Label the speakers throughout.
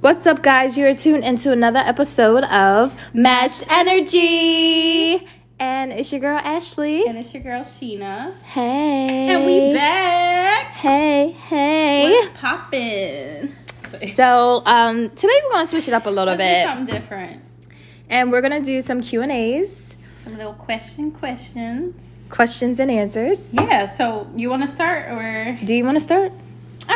Speaker 1: What's up, guys? You're tuned into another episode of Matched Energy. And it's your girl, Ashley.
Speaker 2: And it's your girl Sheena.
Speaker 1: Hey.
Speaker 2: And we back.
Speaker 1: Hey, hey.
Speaker 2: What's poppin'?
Speaker 1: So, um, today we're to switch it up a little
Speaker 2: Let's do
Speaker 1: bit.
Speaker 2: something different.
Speaker 1: And we're to do some Q&As,
Speaker 2: Some little question questions.
Speaker 1: questions and answers.
Speaker 2: Yeah, so you want to start or?
Speaker 1: Do you want to start?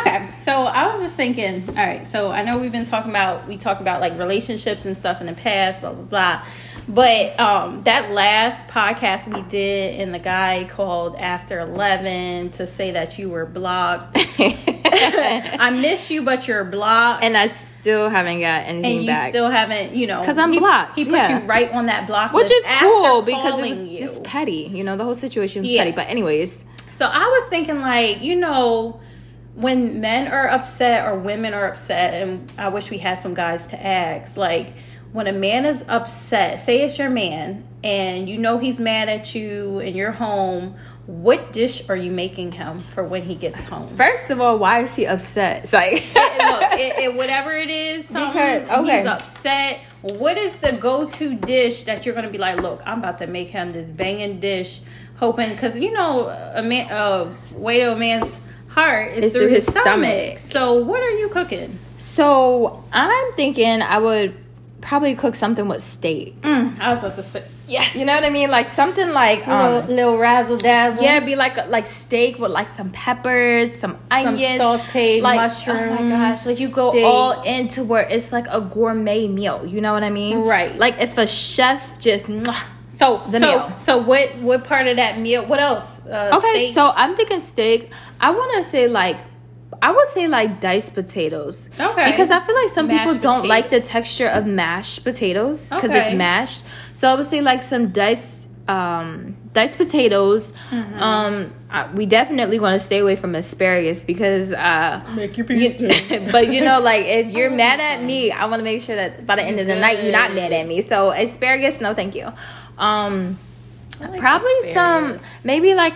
Speaker 2: Okay, so I was just thinking, all right, so I know we've been talking about, we talked about like relationships and stuff in the past, blah, blah, blah. But um, that last podcast we did, and the guy called after 11 to say that you were blocked. I miss you, but you're blocked.
Speaker 1: and I still haven't got anything
Speaker 2: and you
Speaker 1: back.
Speaker 2: still haven't, you know,
Speaker 1: because I'm
Speaker 2: he,
Speaker 1: blocked,
Speaker 2: He put
Speaker 1: yeah.
Speaker 2: you right on that block,
Speaker 1: which is cool because it
Speaker 2: calling
Speaker 1: was
Speaker 2: you.
Speaker 1: just petty. You know, the whole situation was
Speaker 2: Yeah.
Speaker 1: petty. But anyways,
Speaker 2: So I was thinking, like, you know, when men are upset or women are upset, and I wish we had some guys to ask, like, when a man is upset, say it's your man, and you know he's mad at you and you're home, what dish are you making him for when he gets home?
Speaker 1: first of all, why is he upset? It's like,
Speaker 2: It- look, it, it- whatever it is, something,
Speaker 1: Because- okay.
Speaker 2: he's upset. What is the go-to dish that you're gonna be like? Look, I'm about to make him this banging dish, hoping because you know a man, uh, way to a man's heart is through,
Speaker 1: through
Speaker 2: his, stomach.
Speaker 1: stomach.
Speaker 2: So what are you cooking?
Speaker 1: So I'm thinking I would probably cook something with steak.
Speaker 2: I was about to say yes,
Speaker 1: You know what I mean? Like something like
Speaker 2: little,
Speaker 1: um,
Speaker 2: little razzle dazzle.
Speaker 1: yeah, it'd be like like steak with like some peppers, some
Speaker 2: some
Speaker 1: onions,
Speaker 2: sauteed
Speaker 1: like
Speaker 2: mushrooms.
Speaker 1: Oh my gosh! Like you go
Speaker 2: steak.
Speaker 1: all into where it's like a gourmet meal. You know what I mean?
Speaker 2: Right.
Speaker 1: Like if a chef just. Mwah.
Speaker 2: So
Speaker 1: the
Speaker 2: so
Speaker 1: meal.
Speaker 2: so what what part of that meal? What else? Uh,
Speaker 1: Okay,
Speaker 2: steak?
Speaker 1: so I'm thinking steak. I want to say like. I would say like diced potatoes.
Speaker 2: Okay.
Speaker 1: Because I feel like some
Speaker 2: Mashed
Speaker 1: people don't
Speaker 2: potato.
Speaker 1: like the texture of mashed potatoes because
Speaker 2: Okay.
Speaker 1: it's mashed. So I would say like some diced um diced potatoes.
Speaker 2: Mm-hmm.
Speaker 1: Um I, we definitely want to stay away from asparagus because uh
Speaker 2: make your
Speaker 1: you, but you know like if you're mad at me, I want to make sure that by the end of the night you're not mad at me. So asparagus, no thank you. Um
Speaker 2: like
Speaker 1: probably some maybe like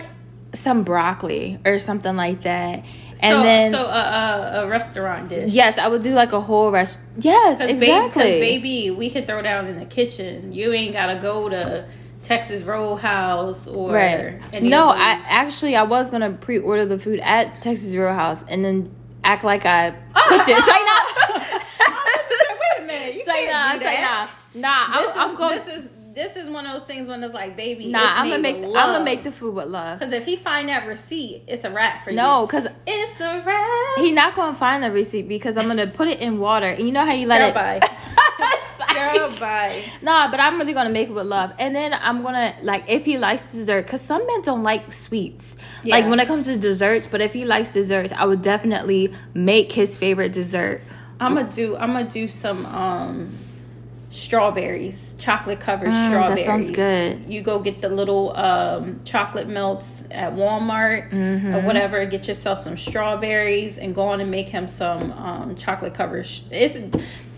Speaker 1: some broccoli or something like that. And
Speaker 2: so,
Speaker 1: then
Speaker 2: so uh, uh, a restaurant dish.
Speaker 1: yes i would do like a whole rest yes exactly.
Speaker 2: Baby, baby, we could throw down in the kitchen. You ain't gotta go to Texas Roadhouse or
Speaker 1: right.
Speaker 2: any
Speaker 1: no i actually i was gonna pre-order the food at texas roadhouse and then act like i cooked it. Say nah.
Speaker 2: Wait a minute, you
Speaker 1: say nah say
Speaker 2: that.
Speaker 1: nah. Nah I'm, I'm going
Speaker 2: this is this is one of those things when it's like, baby,
Speaker 1: nah i'm gonna make
Speaker 2: with
Speaker 1: i'm gonna make the food with love
Speaker 2: Because if he find that receipt, it's a wrap for
Speaker 1: no
Speaker 2: you.
Speaker 1: No, because
Speaker 2: it's a wrap.
Speaker 1: he not gonna find the receipt because i'm gonna put it in water and you know how you let
Speaker 2: Girl,
Speaker 1: it
Speaker 2: bye. Girl, bye.
Speaker 1: Nah, but I'm really gonna make it with love, and then I'm gonna like if he likes dessert, cause some men don't like sweets. Like when it comes to desserts, but if he likes desserts, I would definitely make his favorite dessert.
Speaker 2: I'm gonna do. I'm gonna do some um strawberries, chocolate covered
Speaker 1: Mm, that
Speaker 2: strawberries.
Speaker 1: sounds good.
Speaker 2: You go get the little um, chocolate melts at Walmart
Speaker 1: Mm-hmm.
Speaker 2: or whatever. Get yourself some strawberries and go on and make him some um, chocolate covered. Sh- it's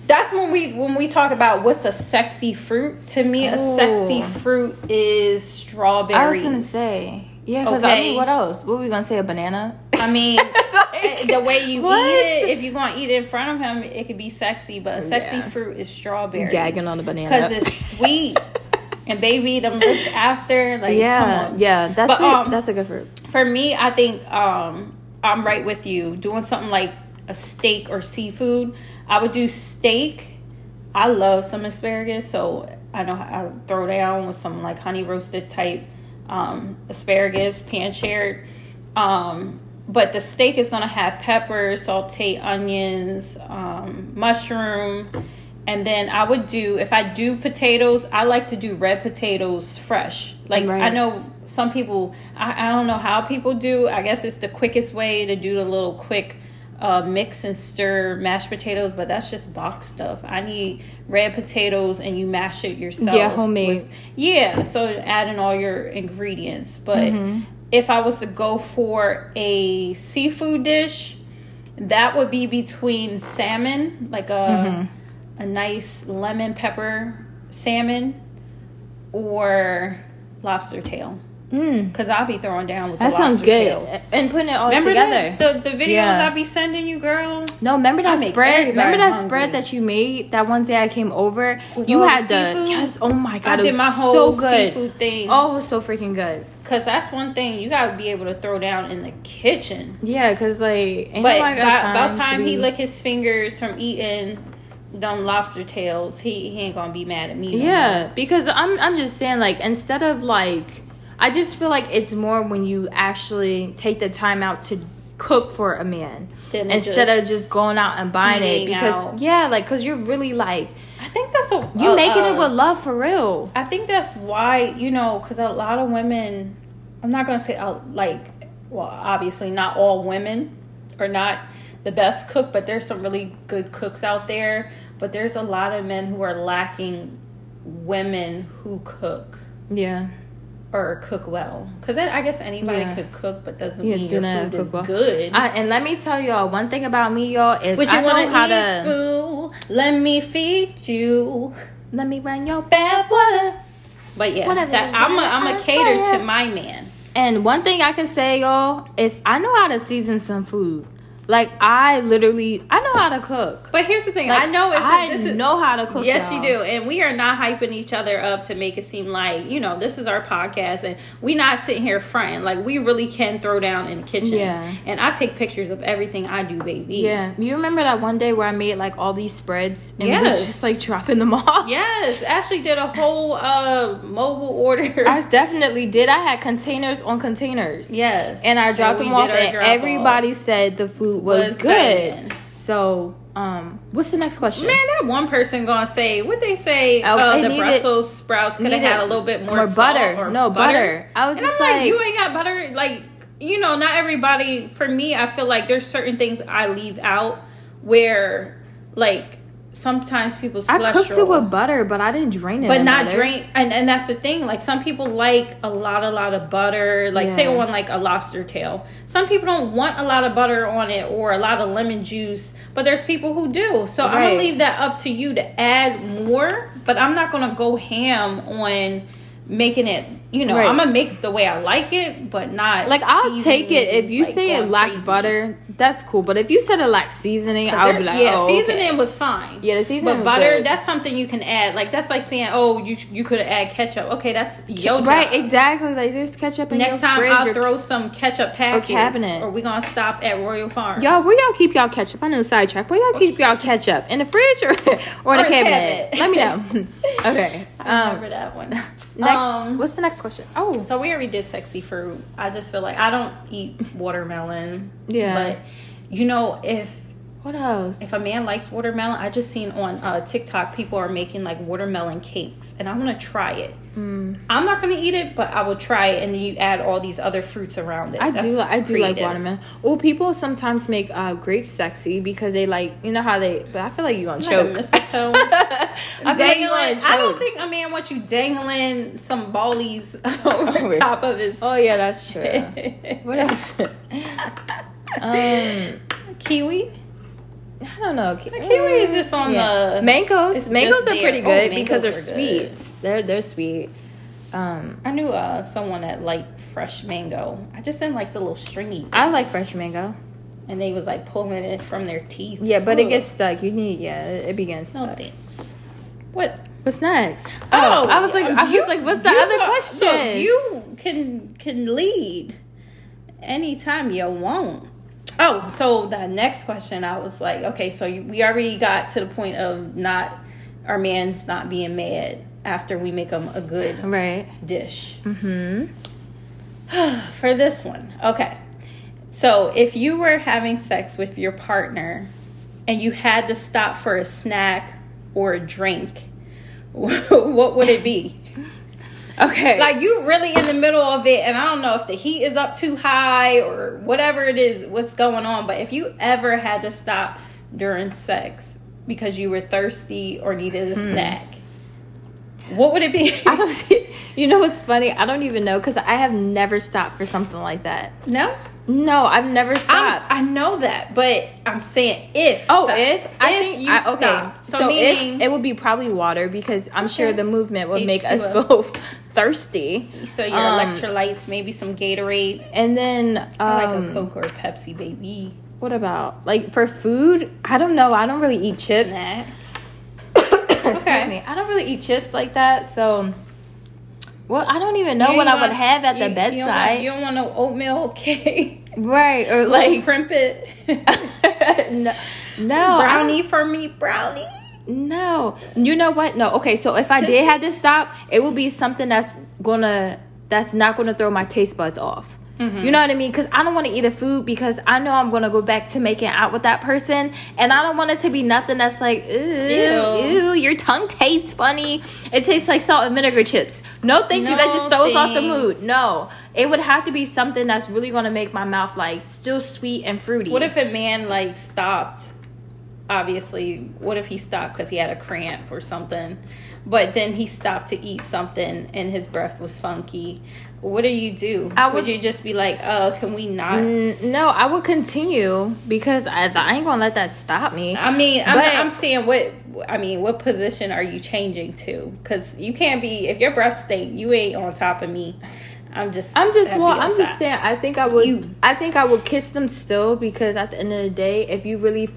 Speaker 2: that's when we when we talk about what's a sexy fruit. To me, a sexy fruit is strawberries.
Speaker 1: I was gonna say, yeah, cause I
Speaker 2: Okay.
Speaker 1: mean, what else? What were we gonna say? A banana?
Speaker 2: I mean,
Speaker 1: Like,
Speaker 2: the way you
Speaker 1: what?
Speaker 2: eat it, if you're gonna eat it in front of him, it could be sexy. But a sexy
Speaker 1: Yeah.
Speaker 2: fruit is strawberry.
Speaker 1: gagging on the banana
Speaker 2: because it's sweet. and baby, them lips after, like,
Speaker 1: yeah,
Speaker 2: come on.
Speaker 1: yeah. That's
Speaker 2: But,
Speaker 1: it.
Speaker 2: um,
Speaker 1: that's a good fruit.
Speaker 2: For me, I think um, I'm right with you. Doing something like a steak or seafood, I would do steak. I love some asparagus, so I know I throw down with some like honey roasted type um, asparagus, pan seared. Um, but the steak is gonna have pepper, sauteed onions, um, mushroom, and then I would do if I do potatoes, I like to do red potatoes fresh. Like
Speaker 1: Right.
Speaker 2: I know some people, I, I don't know how people do. I guess it's the quickest way to do the little quick uh, mix and stir mashed potatoes, but that's just box stuff. I need red potatoes and you mash it yourself.
Speaker 1: Yeah, homemade.
Speaker 2: with- yeah, so add in all your ingredients. But
Speaker 1: Mm-hmm.
Speaker 2: If I was to go for a seafood dish, that would be between salmon, like a
Speaker 1: Mm-hmm.
Speaker 2: a nice lemon pepper salmon, or lobster tail.
Speaker 1: Mm.
Speaker 2: Because I'll be throwing down with
Speaker 1: That
Speaker 2: the
Speaker 1: sounds
Speaker 2: lobster
Speaker 1: good.
Speaker 2: tails.
Speaker 1: And putting it all
Speaker 2: Remember
Speaker 1: together.
Speaker 2: that? The, the videos
Speaker 1: Yeah.
Speaker 2: I be sending you, girl?
Speaker 1: No, remember that spread? Remember that
Speaker 2: hungry.
Speaker 1: spread that you made that one day I came over?
Speaker 2: With
Speaker 1: you had
Speaker 2: the
Speaker 1: the yes. Oh my
Speaker 2: I
Speaker 1: god, it
Speaker 2: did my whole
Speaker 1: so good.
Speaker 2: seafood thing.
Speaker 1: Oh, it was so freaking good.
Speaker 2: Because that's one thing you got to be able to throw down in the kitchen.
Speaker 1: Yeah, cause like
Speaker 2: But by,
Speaker 1: got
Speaker 2: by
Speaker 1: time
Speaker 2: the time he
Speaker 1: be-
Speaker 2: lick his fingers from eating them lobster tails, he, he ain't gonna be mad at me. no
Speaker 1: Yeah,
Speaker 2: more.
Speaker 1: because I'm I'm just saying like instead of like I just feel like it's more when you actually take the time out to cook for a man
Speaker 2: Than
Speaker 1: instead of
Speaker 2: just
Speaker 1: just going out and buying it because
Speaker 2: out.
Speaker 1: yeah, like cause you're really like
Speaker 2: I think that's a
Speaker 1: you
Speaker 2: uh,
Speaker 1: making
Speaker 2: uh,
Speaker 1: it with love for real.
Speaker 2: I think that's why you know because a lot of women. I'm not gonna say uh, like, well, obviously not all women are not the best cook, but there's some really good cooks out there. But there's a lot of men who are lacking women who cook
Speaker 1: Yeah.
Speaker 2: Or cook well. Because I guess anybody
Speaker 1: Yeah.
Speaker 2: could cook, but doesn't
Speaker 1: Yeah,
Speaker 2: mean your food
Speaker 1: cook
Speaker 2: is
Speaker 1: well.
Speaker 2: good.
Speaker 1: I, and let me tell y'all one thing about me, y'all is
Speaker 2: Would you
Speaker 1: I know how to
Speaker 2: food? Let me feed you.
Speaker 1: let me run your
Speaker 2: Bath water. But yeah,
Speaker 1: Whatever
Speaker 2: that, I'm a, I'm a cater to my man.
Speaker 1: And one thing I can say, y'all, is I know how to season some food. Like I literally, I know how to cook.
Speaker 2: But here's the thing:
Speaker 1: Like,
Speaker 2: I know it's
Speaker 1: I
Speaker 2: this is,
Speaker 1: know how to cook.
Speaker 2: Yes,
Speaker 1: y'all.
Speaker 2: you do, and we are not hyping each other up to make it seem like you know this is our podcast, and we not sitting here fronting. Like we really can throw down in the kitchen.
Speaker 1: Yeah.
Speaker 2: and I take pictures of everything I do, baby.
Speaker 1: Yeah, you remember that one day where I made like all these spreads and was just like dropping them off.
Speaker 2: Yes, Ashley did a whole uh mobile order.
Speaker 1: I definitely did. I had containers on containers.
Speaker 2: yes,
Speaker 1: and I dropped
Speaker 2: we
Speaker 1: them off, and everybody said the food was,
Speaker 2: Was
Speaker 1: good. So, um, what's the next question?
Speaker 2: Man, that one person gonna say what they say.
Speaker 1: Oh,
Speaker 2: uh, the
Speaker 1: needed-
Speaker 2: Brussels sprouts could have had a little bit more,
Speaker 1: more butter.
Speaker 2: or
Speaker 1: No, butter. I was
Speaker 2: and
Speaker 1: just
Speaker 2: I'm like,
Speaker 1: like-
Speaker 2: you ain't got butter. Like, you know, not everybody. For me, I feel like there's certain things I leave out where, like, sometimes people's
Speaker 1: I cooked it with butter, but I didn't drain it.
Speaker 2: but not
Speaker 1: butter.
Speaker 2: drain and, and that's the thing like some people like a lot a lot of butter like say
Speaker 1: Yeah.
Speaker 2: on like a lobster tail some people don't want a lot of butter on it or a lot of lemon juice but there's people who do so i'm gonna leave that up to you to add more but i'm not gonna go ham on making it you know
Speaker 1: Right.
Speaker 2: i'm gonna make it the way i like it but not
Speaker 1: Like I'll take it if you
Speaker 2: seasoning,
Speaker 1: say it lacked
Speaker 2: crazy.
Speaker 1: butter. That's cool. But if you said it lacked seasoning, I
Speaker 2: would
Speaker 1: be like,
Speaker 2: yeah,
Speaker 1: oh,
Speaker 2: seasoning
Speaker 1: okay.
Speaker 2: was fine.
Speaker 1: Yeah, the seasoning
Speaker 2: But butter,
Speaker 1: good.
Speaker 2: that's something you can add. Like that's like saying, oh, you you could have add ketchup. Okay, that's your
Speaker 1: right,
Speaker 2: job.
Speaker 1: exactly. Like there's ketchup in
Speaker 2: Next time. I'll
Speaker 1: or-
Speaker 2: throw some ketchup packets.
Speaker 1: cabinet.
Speaker 2: Or we gonna stop at Royal Farm.
Speaker 1: Y'all, where y'all keep y'all ketchup? I know sidetrack. Where y'all keep y'all ketchup in the fridge or or in
Speaker 2: Or
Speaker 1: the cabinet?
Speaker 2: cabinet.
Speaker 1: Let me know. okay.
Speaker 2: I
Speaker 1: Um,
Speaker 2: remember that one.
Speaker 1: next,
Speaker 2: Um,
Speaker 1: what's the next question? Oh,
Speaker 2: so we already did sexy fruit. I just feel like I don't eat watermelon.
Speaker 1: Yeah.
Speaker 2: But you know, if
Speaker 1: what else?
Speaker 2: if a man likes watermelon, I just seen on uh, TikTok people are making like watermelon cakes, and I want to try it.
Speaker 1: Hmm.
Speaker 2: I'm not gonna eat it, but I will try it, and then you add all these other fruits around it.
Speaker 1: I
Speaker 2: That's
Speaker 1: do. I do like watermelon. Well, people sometimes make uh, grapes sexy because they like you know how they. But I feel like you gonna choke.
Speaker 2: mistletoe.
Speaker 1: I feel like
Speaker 2: dangling.
Speaker 1: gonna
Speaker 2: I don't think a man wants you dangling some ballies over
Speaker 1: Over.
Speaker 2: top of his.
Speaker 1: Oh yeah, that's true. what else? um,
Speaker 2: Kiwi.
Speaker 1: I don't know. Ki-
Speaker 2: kiwi is just on the-
Speaker 1: mangoes. Mangoes are pretty
Speaker 2: Oh,
Speaker 1: good because they're
Speaker 2: are good.
Speaker 1: sweet. They're they're sweet. Um,
Speaker 2: I knew uh, someone that liked fresh mango. I just didn't like the little stringy.
Speaker 1: I like fresh mango.
Speaker 2: and they was like pulling it from their teeth.
Speaker 1: Yeah, but it gets stuck. You need yeah, it, it begins.
Speaker 2: no thanks. What?
Speaker 1: What's next? Oh, I was like, I was like, what's the other
Speaker 2: are-
Speaker 1: question?
Speaker 2: look, you can can lead anytime you want. Oh, so the next question, I was like, okay, so we already got to the point of not our man's not being mad after we make him a good
Speaker 1: right.
Speaker 2: dish.
Speaker 1: Hmm.
Speaker 2: For this one, okay. So if you were having sex with your partner and you had to stop for a snack or a drink, what would it be?
Speaker 1: Okay.
Speaker 2: like you really in the middle of it and i don't know if the heat is up too high or whatever it is what's going on but if you ever had to stop during sex because you were thirsty or needed a hmm. snack what would it be
Speaker 1: I don't. You know what's funny? I don't even know because I have never stopped for something like that.
Speaker 2: no
Speaker 1: No, I've never
Speaker 2: I'm,
Speaker 1: stopped.
Speaker 2: I know that, but I'm saying if.
Speaker 1: Oh,
Speaker 2: So-
Speaker 1: if I think
Speaker 2: you
Speaker 1: I, okay,
Speaker 2: stop.
Speaker 1: so,
Speaker 2: So, meaning,
Speaker 1: if it would be probably water because I'm sure the movement would make us both thirsty.
Speaker 2: so your
Speaker 1: um,
Speaker 2: electrolytes, maybe some Gatorade,
Speaker 1: And then,
Speaker 2: I like a
Speaker 1: um,
Speaker 2: Coke or a Pepsi, baby.
Speaker 1: what about like for food? I don't know. I don't really eat chips.
Speaker 2: Snack.
Speaker 1: Excuse
Speaker 2: Okay.
Speaker 1: me. I don't really eat chips like that. So, well, I don't even know
Speaker 2: You
Speaker 1: what I would have at the
Speaker 2: you- You don't, want,
Speaker 1: bedside.
Speaker 2: you don't want no oatmeal cake,
Speaker 1: right? Or
Speaker 2: like Krimpet,
Speaker 1: no, no
Speaker 2: brownie for me, brownie.
Speaker 1: No. You know what? No. Okay, so if I did have to stop, it would be something that's gonna that's not gonna throw my taste buds off.
Speaker 2: Mm-hmm.
Speaker 1: You know what I mean? Because I don't want to eat a food because I know I'm gonna go back to making out with that person, and I don't want it to be nothing that's like, ew,
Speaker 2: Ew.
Speaker 1: ew, your tongue tastes funny. It tastes like salt and vinegar chips. No, thank you. That just throws off the mood. No, it would have to be something that's really gonna make my mouth like still sweet and fruity.
Speaker 2: What if a man like stopped? Obviously, what if he stopped because he had a cramp or something? But then he stopped to eat something and his breath was funky. What do you do?
Speaker 1: I
Speaker 2: would,
Speaker 1: would-
Speaker 2: you just be like, "Oh, can we not?"
Speaker 1: No, I would continue because I, I ain't gonna let that stop me.
Speaker 2: I mean, I'm,
Speaker 1: But-
Speaker 2: I'm saying what I mean. What position are you changing to? Because you can't be if your breath stink, you ain't on top of me. I'm just.
Speaker 1: I'm just well. I'm just saying. I think I would.
Speaker 2: You-
Speaker 1: I think I would kiss them still because at the end of the day, if you really,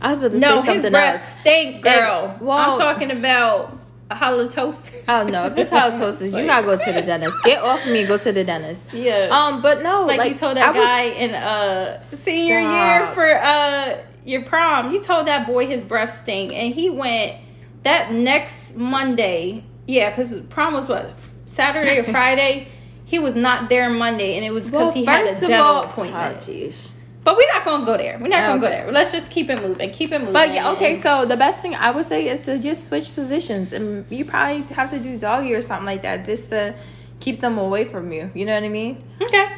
Speaker 1: I was about to
Speaker 2: No,
Speaker 1: say
Speaker 2: his
Speaker 1: something
Speaker 2: breath
Speaker 1: else.
Speaker 2: stink, girl.
Speaker 1: well-
Speaker 2: I'm talking about halitosis.
Speaker 1: Oh no! If it's halitosis, you gotta go to the dentist. Get off me. Go to the dentist.
Speaker 2: Yeah.
Speaker 1: Um, but no,
Speaker 2: like,
Speaker 1: like,
Speaker 2: you told
Speaker 1: I
Speaker 2: that
Speaker 1: would-
Speaker 2: guy in uh senior
Speaker 1: Stop.
Speaker 2: year for uh your prom. You told that boy his breath stink, and he went that next Monday. Yeah, because prom was what Saturday or Friday. He was not there Monday, and it was because
Speaker 1: well,
Speaker 2: he had a dental
Speaker 1: all-
Speaker 2: appointment. But we're not gonna go there. We're not gonna go there. Let's just keep it moving. Keep it moving.
Speaker 1: But yeah, okay. So the best thing I would say is to just switch positions, and you probably have to do doggy or something like that just to keep them away from you. You know what I mean?
Speaker 2: Okay.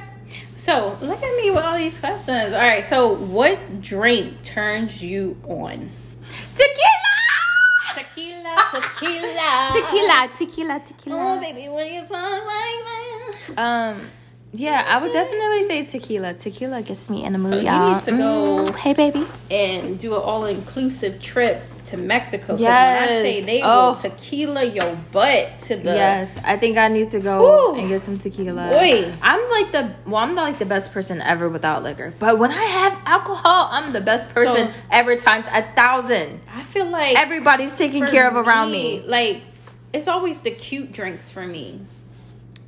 Speaker 2: So look at me with all these questions. All right. So what drink turns you on?
Speaker 1: Tequila.
Speaker 2: Tequila, tequila,
Speaker 1: Tequila, tequila, Tequila.
Speaker 2: Oh, baby, when you talk like that.
Speaker 1: Um, yeah, I would definitely say tequila. Tequila gets me in the mood,
Speaker 2: So you
Speaker 1: y'all.
Speaker 2: need to go-
Speaker 1: Mm, Hey, baby.
Speaker 2: And do an all inclusive trip to Mexico.
Speaker 1: Yes.
Speaker 2: when I say they
Speaker 1: Oh.
Speaker 2: will tequila your butt to the.
Speaker 1: yes, I think I need to go
Speaker 2: Woo.
Speaker 1: and get some tequila.
Speaker 2: Boy.
Speaker 1: I'm like the well, I'm not like the best person ever without liquor, but when I have alcohol, I'm the best person
Speaker 2: So-
Speaker 1: ever times a thousand.
Speaker 2: I feel like.
Speaker 1: Everybody's taken care of around me.
Speaker 2: Like, it's always the cute drinks for me.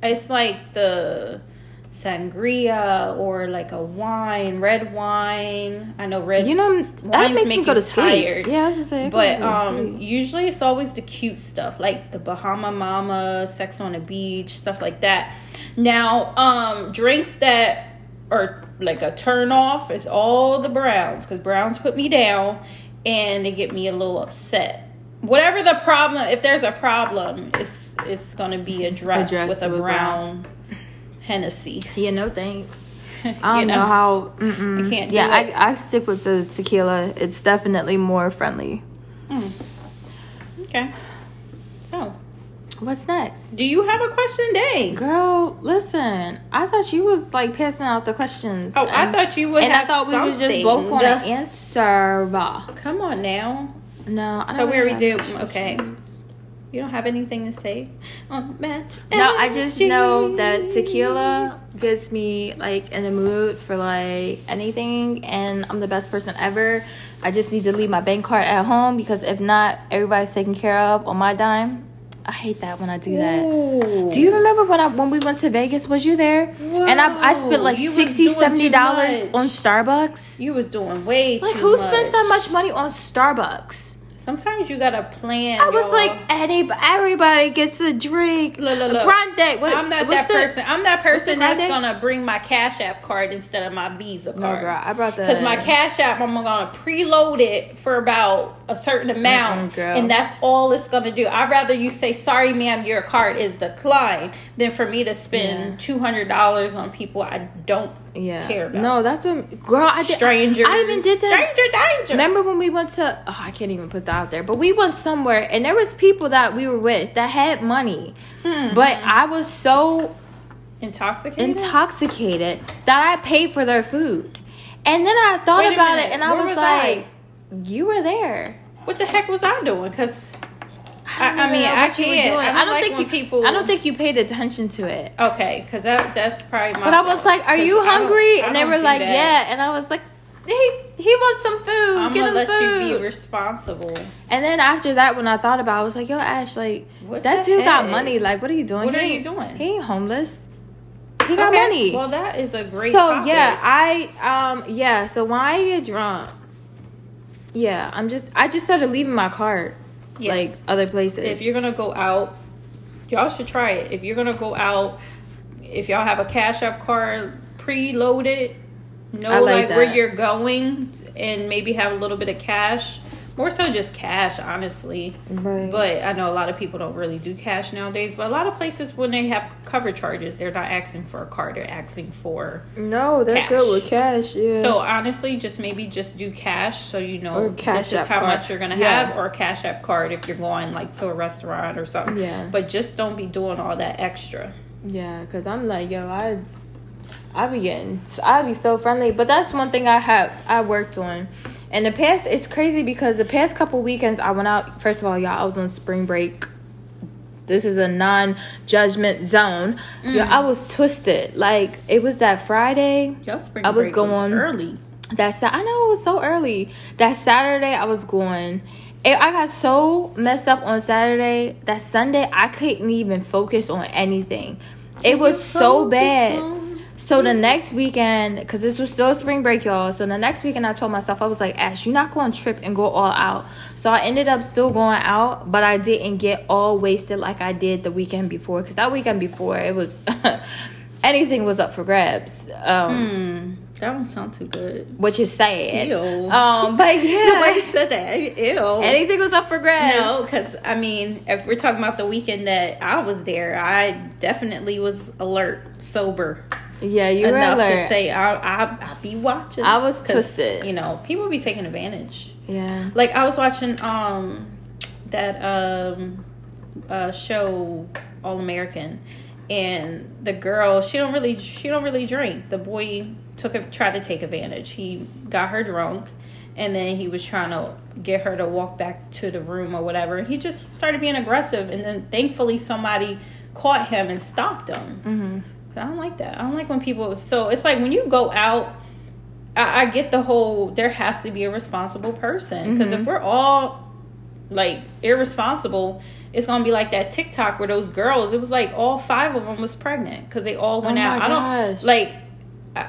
Speaker 2: It's like the sangria or like a wine, red wine. I know red.
Speaker 1: You know, that makes me
Speaker 2: make
Speaker 1: go
Speaker 2: you
Speaker 1: to sleep.
Speaker 2: tired.
Speaker 1: Yeah, I was just saying.
Speaker 2: But um, usually it's always the cute stuff, like the Bahama Mama, Sex on the Beach, stuff like that. Now, um, drinks that are like a turn off is all the browns because browns put me down and they get me a little upset. Whatever the problem, if there's a problem, it's it's gonna be addressed,
Speaker 1: Addressed
Speaker 2: with a
Speaker 1: with
Speaker 2: brown Hennessy.
Speaker 1: yeah, no thanks. I don't know,
Speaker 2: know?
Speaker 1: how. Mm-mm.
Speaker 2: I can't do
Speaker 1: Yeah. I, I stick with the tequila. It's definitely more friendly. Hmm.
Speaker 2: Okay. So,
Speaker 1: What's next?
Speaker 2: do you have a question, Dang?
Speaker 1: Girl, listen. I thought you was like passing out the questions.
Speaker 2: Oh, I thought you would
Speaker 1: And I thought we was just both going to answer.
Speaker 2: Come on now.
Speaker 1: No, I
Speaker 2: So
Speaker 1: don't
Speaker 2: where we
Speaker 1: have
Speaker 2: do-
Speaker 1: any
Speaker 2: okay. You don't have anything to say on match?
Speaker 1: No, I just know that tequila gets me like in the mood for like anything, and I'm the best person ever. I just need to leave my bank card at home because if not, everybody's taken care of on my dime. I hate that when I do that.
Speaker 2: Ooh.
Speaker 1: Do you remember when I when we went to Vegas? Was you there? and I, I spent like
Speaker 2: you
Speaker 1: 60 70 dollars on Starbucks.
Speaker 2: You was doing way
Speaker 1: Like
Speaker 2: too
Speaker 1: who
Speaker 2: much.
Speaker 1: spends that much money on Starbucks?
Speaker 2: Sometimes you gotta plan.
Speaker 1: I was
Speaker 2: y'all.
Speaker 1: like, anybody, everybody gets a drink.
Speaker 2: Look, look, look.
Speaker 1: Grande. What,
Speaker 2: I'm not that
Speaker 1: the-
Speaker 2: person. I'm that person that's gonna bring my Cash App card instead of my Visa
Speaker 1: No,
Speaker 2: card.
Speaker 1: girl, I brought the
Speaker 2: Because my Cash App, I'm gonna preload it for about a certain amount,
Speaker 1: girl.
Speaker 2: and that's all it's gonna do. I'd rather you say, "Sorry, ma'am, your card is declined," than for me to spend
Speaker 1: Yeah.
Speaker 2: two hundred dollars on people I don't
Speaker 1: yeah.
Speaker 2: care about.
Speaker 1: No, that's what girl. I did.
Speaker 2: strangers.
Speaker 1: I even did that.
Speaker 2: Stranger danger.
Speaker 1: Remember when we went to? Oh, I can't even put that out there. But we went somewhere, and there was people that we were with that had money,
Speaker 2: Hmm.
Speaker 1: but I was so
Speaker 2: Intoxicated.
Speaker 1: intoxicated that I paid for their food. And then I thought
Speaker 2: Wait
Speaker 1: about it and I was,
Speaker 2: was I?
Speaker 1: like, you were there.
Speaker 2: what the heck was I doing? Because I,
Speaker 1: don't
Speaker 2: I mean, I
Speaker 1: what you were
Speaker 2: can't.
Speaker 1: doing.
Speaker 2: I don't, like
Speaker 1: think you
Speaker 2: people.
Speaker 1: I don't think you paid attention to it.
Speaker 2: Okay, because that that's probably my.
Speaker 1: But I was
Speaker 2: fault,
Speaker 1: like, "Are you hungry?"
Speaker 2: I
Speaker 1: And they were like,
Speaker 2: that.
Speaker 1: "Yeah." And I was like, "He he wants some food.
Speaker 2: I'm
Speaker 1: Get
Speaker 2: gonna
Speaker 1: him
Speaker 2: let
Speaker 1: food."
Speaker 2: you be responsible.
Speaker 1: and then after that, when I thought about, it, I was like, "Yo, Ash, like
Speaker 2: What
Speaker 1: that dude got money. Like, what are you doing?
Speaker 2: What
Speaker 1: He
Speaker 2: are you doing?
Speaker 1: He ain't homeless. He got
Speaker 2: Okay,
Speaker 1: money."
Speaker 2: Well, that is a great.
Speaker 1: so
Speaker 2: topic.
Speaker 1: yeah, I um yeah. So when I get drunk, yeah, I'm just I just started leaving my card
Speaker 2: Yeah.
Speaker 1: like other places.
Speaker 2: if you're gonna go out, y'all should try it. If you're gonna go out, if y'all have a Cash App card preloaded, know
Speaker 1: I like
Speaker 2: like, where you're going, and maybe have a little bit of cash. More so, just cash, honestly.
Speaker 1: Right.
Speaker 2: But I know a lot of people don't really do cash nowadays. But a lot of places, when they have cover charges, they're not asking for a card; they're asking for.
Speaker 1: no, they're
Speaker 2: Cash.
Speaker 1: good with cash. Yeah.
Speaker 2: So honestly, just maybe just do cash, so you know this is how
Speaker 1: card.
Speaker 2: much you're gonna
Speaker 1: Yeah.
Speaker 2: have, or a Cash App card if you're going like to a restaurant or something.
Speaker 1: Yeah.
Speaker 2: But just don't be doing all that extra.
Speaker 1: Yeah, cause I'm like, yo, I, I be getting, I be so friendly. But that's one thing I have, I worked on. And the past, it's crazy because the past couple weekends I went out. First of all, y'all, I was on spring break. This is a non-judgment zone. Mm. Yeah, I was twisted. Like it was that Friday.
Speaker 2: Y'all spring
Speaker 1: I was going-
Speaker 2: early.
Speaker 1: That Sa- I know it was so early. That Saturday I was going. It, I got so messed up on Saturday that Sunday I couldn't even focus on anything. It was so bad. So the next weekend, because this was still spring break, y'all. So the next weekend, I told myself I was like, Ash, you're not going to trip and go all out. So I ended up still going out, but I didn't get all wasted like I did the weekend before. Because that weekend before, it was anything was up for grabs. Um,
Speaker 2: Hmm, that don't sound too good.
Speaker 1: which is sad.
Speaker 2: Ew.
Speaker 1: Um, but
Speaker 2: The way you
Speaker 1: yeah,
Speaker 2: said that, ew.
Speaker 1: anything was up for grabs.
Speaker 2: No, because I mean, if we're talking about the weekend that I was there, I definitely was alert, sober
Speaker 1: Yeah, you were
Speaker 2: enough to say I I I be watching.
Speaker 1: I was twisted.
Speaker 2: You know, people be taking advantage.
Speaker 1: yeah,
Speaker 2: Like I was watching um that um uh show All American and the girl she don't really she don't really drink. The boy took a tried to take advantage. He got her drunk and then he was trying to get her to walk back to the room or whatever. He just started being aggressive and then thankfully somebody caught him and stopped him.
Speaker 1: hmm
Speaker 2: I don't like that. I don't like when people. So it's like when you go out, I, I get the whole. There has to be a responsible person because
Speaker 1: Mhm.
Speaker 2: if we're all like irresponsible, it's gonna be like that TikTok where those girls. It was like all five of them was pregnant because they all went
Speaker 1: Oh
Speaker 2: out.
Speaker 1: my
Speaker 2: I don't
Speaker 1: gosh.
Speaker 2: like. I,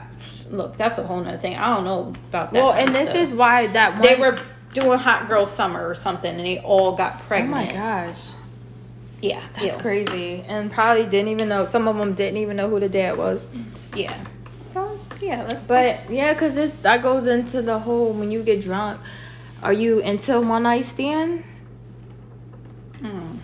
Speaker 2: look, that's a whole nother thing. I don't know about that.
Speaker 1: Well, and this
Speaker 2: stuff.
Speaker 1: is why that one,
Speaker 2: they were doing hot girl summer or something, and they all got pregnant.
Speaker 1: Oh my gosh.
Speaker 2: Yeah,
Speaker 1: That's crazy. And probably didn't even know. Some of them didn't even know who the dad was.
Speaker 2: Yeah. So yeah, that's
Speaker 1: But
Speaker 2: just-
Speaker 1: yeah, because this that goes into the whole when you get drunk. Are you into one night stand?
Speaker 2: Mm.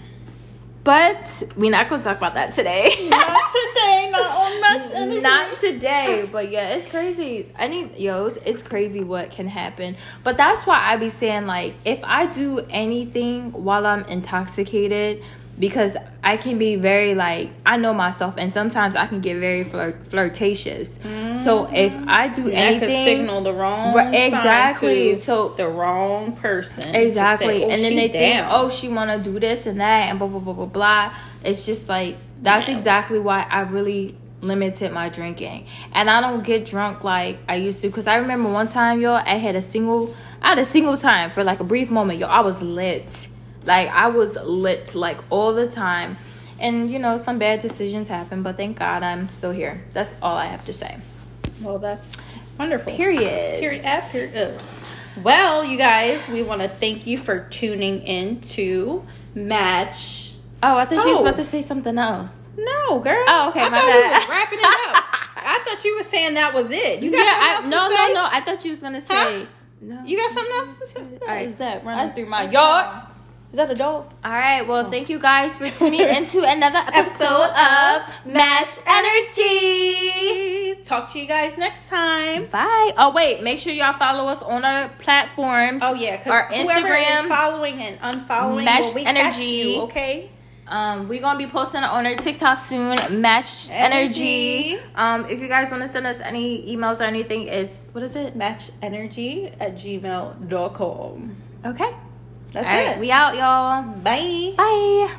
Speaker 1: But we're not gonna talk about that today.
Speaker 2: not today, not on Energy.
Speaker 1: Not today, but yeah, it's crazy. I need yo, it's, it's crazy what can happen. But that's why I be saying like, if I do anything while I'm intoxicated, because I can be very like I know myself, and sometimes I can get very flirt- flirtatious. So if mm-hmm. I do anything,
Speaker 2: could signal the wrong
Speaker 1: Right, exactly.
Speaker 2: to
Speaker 1: So-
Speaker 2: the wrong person.
Speaker 1: Exactly.
Speaker 2: say, "Oh,
Speaker 1: and then they think, oh, she want to do this and that and blah, blah, blah, blah, blah. It's just like, that's
Speaker 2: No.
Speaker 1: exactly why I really limited my drinking. And I don't get drunk like I used to. Because I remember one time, y'all, I had a single, I had a single time for like a brief moment, yo, I was lit. Like, I was lit like all the time. And, you know, some bad decisions happen, but thank God I'm still here. That's all I have to say.
Speaker 2: well, that's wonderful.
Speaker 1: Period.
Speaker 2: Period. After. ugh. Well, you guys, we want to thank you for tuning in to Match.
Speaker 1: Oh, I thought she was
Speaker 2: Oh.
Speaker 1: about to say something else.
Speaker 2: No, girl.
Speaker 1: Oh, okay,
Speaker 2: I
Speaker 1: my
Speaker 2: thought
Speaker 1: bad.
Speaker 2: we was wrapping it up. I thought you were saying that was it. You got
Speaker 1: yeah,
Speaker 2: something
Speaker 1: I,
Speaker 2: else
Speaker 1: no,
Speaker 2: to say?
Speaker 1: no, no. no. I thought you was gonna say.
Speaker 2: Huh?
Speaker 1: No.
Speaker 2: You got something else to say? What
Speaker 1: right.
Speaker 2: is that running
Speaker 1: I-
Speaker 2: through my yard? Is that a dog?
Speaker 1: All right. Well, thank you guys for tuning into another episode of Matched Energy.
Speaker 2: Talk to you guys next time.
Speaker 1: Bye. Oh wait, make sure y'all follow us on our platforms.
Speaker 2: Oh yeah,
Speaker 1: our Instagram.
Speaker 2: following and unfollowing,
Speaker 1: Mesh
Speaker 2: well,
Speaker 1: Energy.
Speaker 2: you, okay?
Speaker 1: Um, we're gonna be posting on our TikTok soon. Match energy.
Speaker 2: Energy.
Speaker 1: Um, if you guys want to send us any emails or anything, it's what is it?
Speaker 2: Match energy at gmail.com.
Speaker 1: Okay.
Speaker 2: That's
Speaker 1: All right,
Speaker 2: it.
Speaker 1: we out, y'all.
Speaker 2: Bye.
Speaker 1: Bye.